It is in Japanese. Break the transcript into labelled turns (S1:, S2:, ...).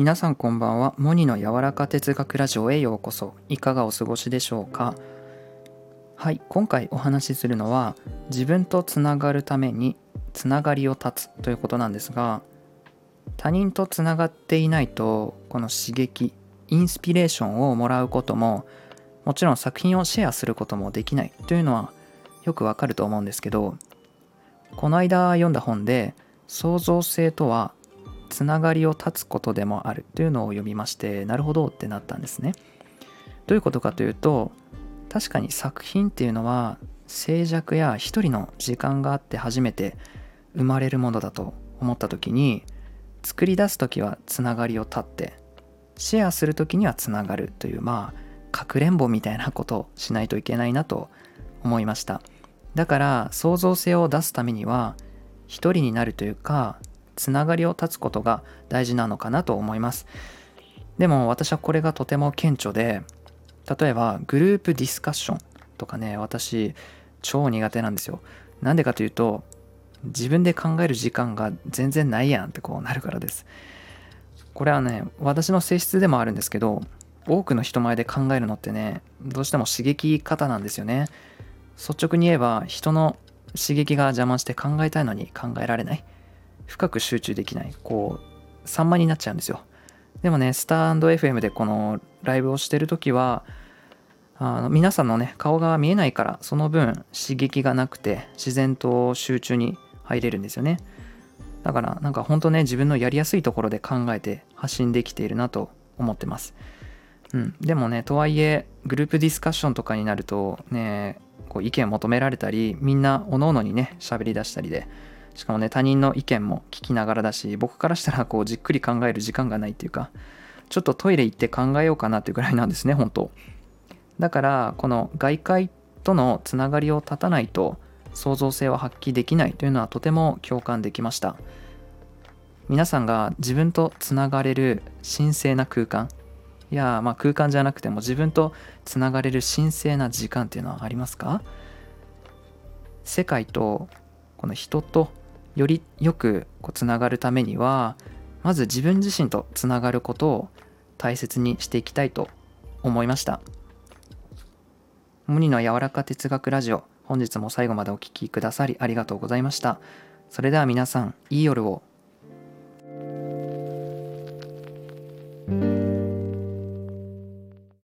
S1: 皆さんこんばんは。モニの柔らか哲学ラジオへようこそ。いかがお過ごしでしょうか？はい今回お話しするのは自分とつながるためにつながりを断つということなんですが他人とつながっていないとこの刺激インスピレーションをもらうことももちろん作品をシェアすることもできない。というのはよくわかると思うんですけどこの間読んだ本で創造性とはつながりを断つことでもあるというのを読みましてなるほどってなったんですね。どういうことかというと確かに作品っていうのは静寂や一人の時間があって初めて生まれるものだと思った時に作り出す時はつながりを断ってシェアする時にはつながるというまあかくれんぼみたいなことをしないといけないなと思いましただから創造性を出すためには一人になるというかつながりを断つことが大事なのかなと思います。でも私はこれがとても顕著で例えばグループディスカッションとかね私超苦手なんですよ。なんでかというと自分で考える時間が全然ないやんってこうなるからです。これはね私の性質でもあるんですけど多くの人前で考えるのってねどうしても刺激方なんですよね。率直に言えば人の刺激が邪魔して考えたいのに考えられない。深く集中できないこう散漫になっちゃうんですよ。でもねスタンド FM でこのライブをしてる時はあの皆さんのね顔が見えないからその分刺激がなくて自然と集中に入れるんですよね。だからなんか本当ね自分のやりやすいところで考えて発信できているなと思ってます。うん、でもねとはいえグループディスカッションとかになるとねこう意見求められたりみんなおのおのにね喋りだしたりでしかもね他人の意見も聞きながらだし僕からしたらこうじっくり考える時間がないっていうかちょっとトイレ行って考えようかなっていうぐらいなんですね本当。だからこの外界とのつながりを断たないと創造性は発揮できないというのはとても共感できました。皆さんが自分とつながれる神聖な空間いやまあ空間じゃなくても自分とつながれる神聖な時間っていうのはありますか？世界とこの人とよりよくこうつながるためにはまず自分自身とつながることを大切にしていきたいと思いました。無理の柔らか哲学ラジオ本日も最後までお聴きくださりありがとうございました。それでは皆さんいい夜を。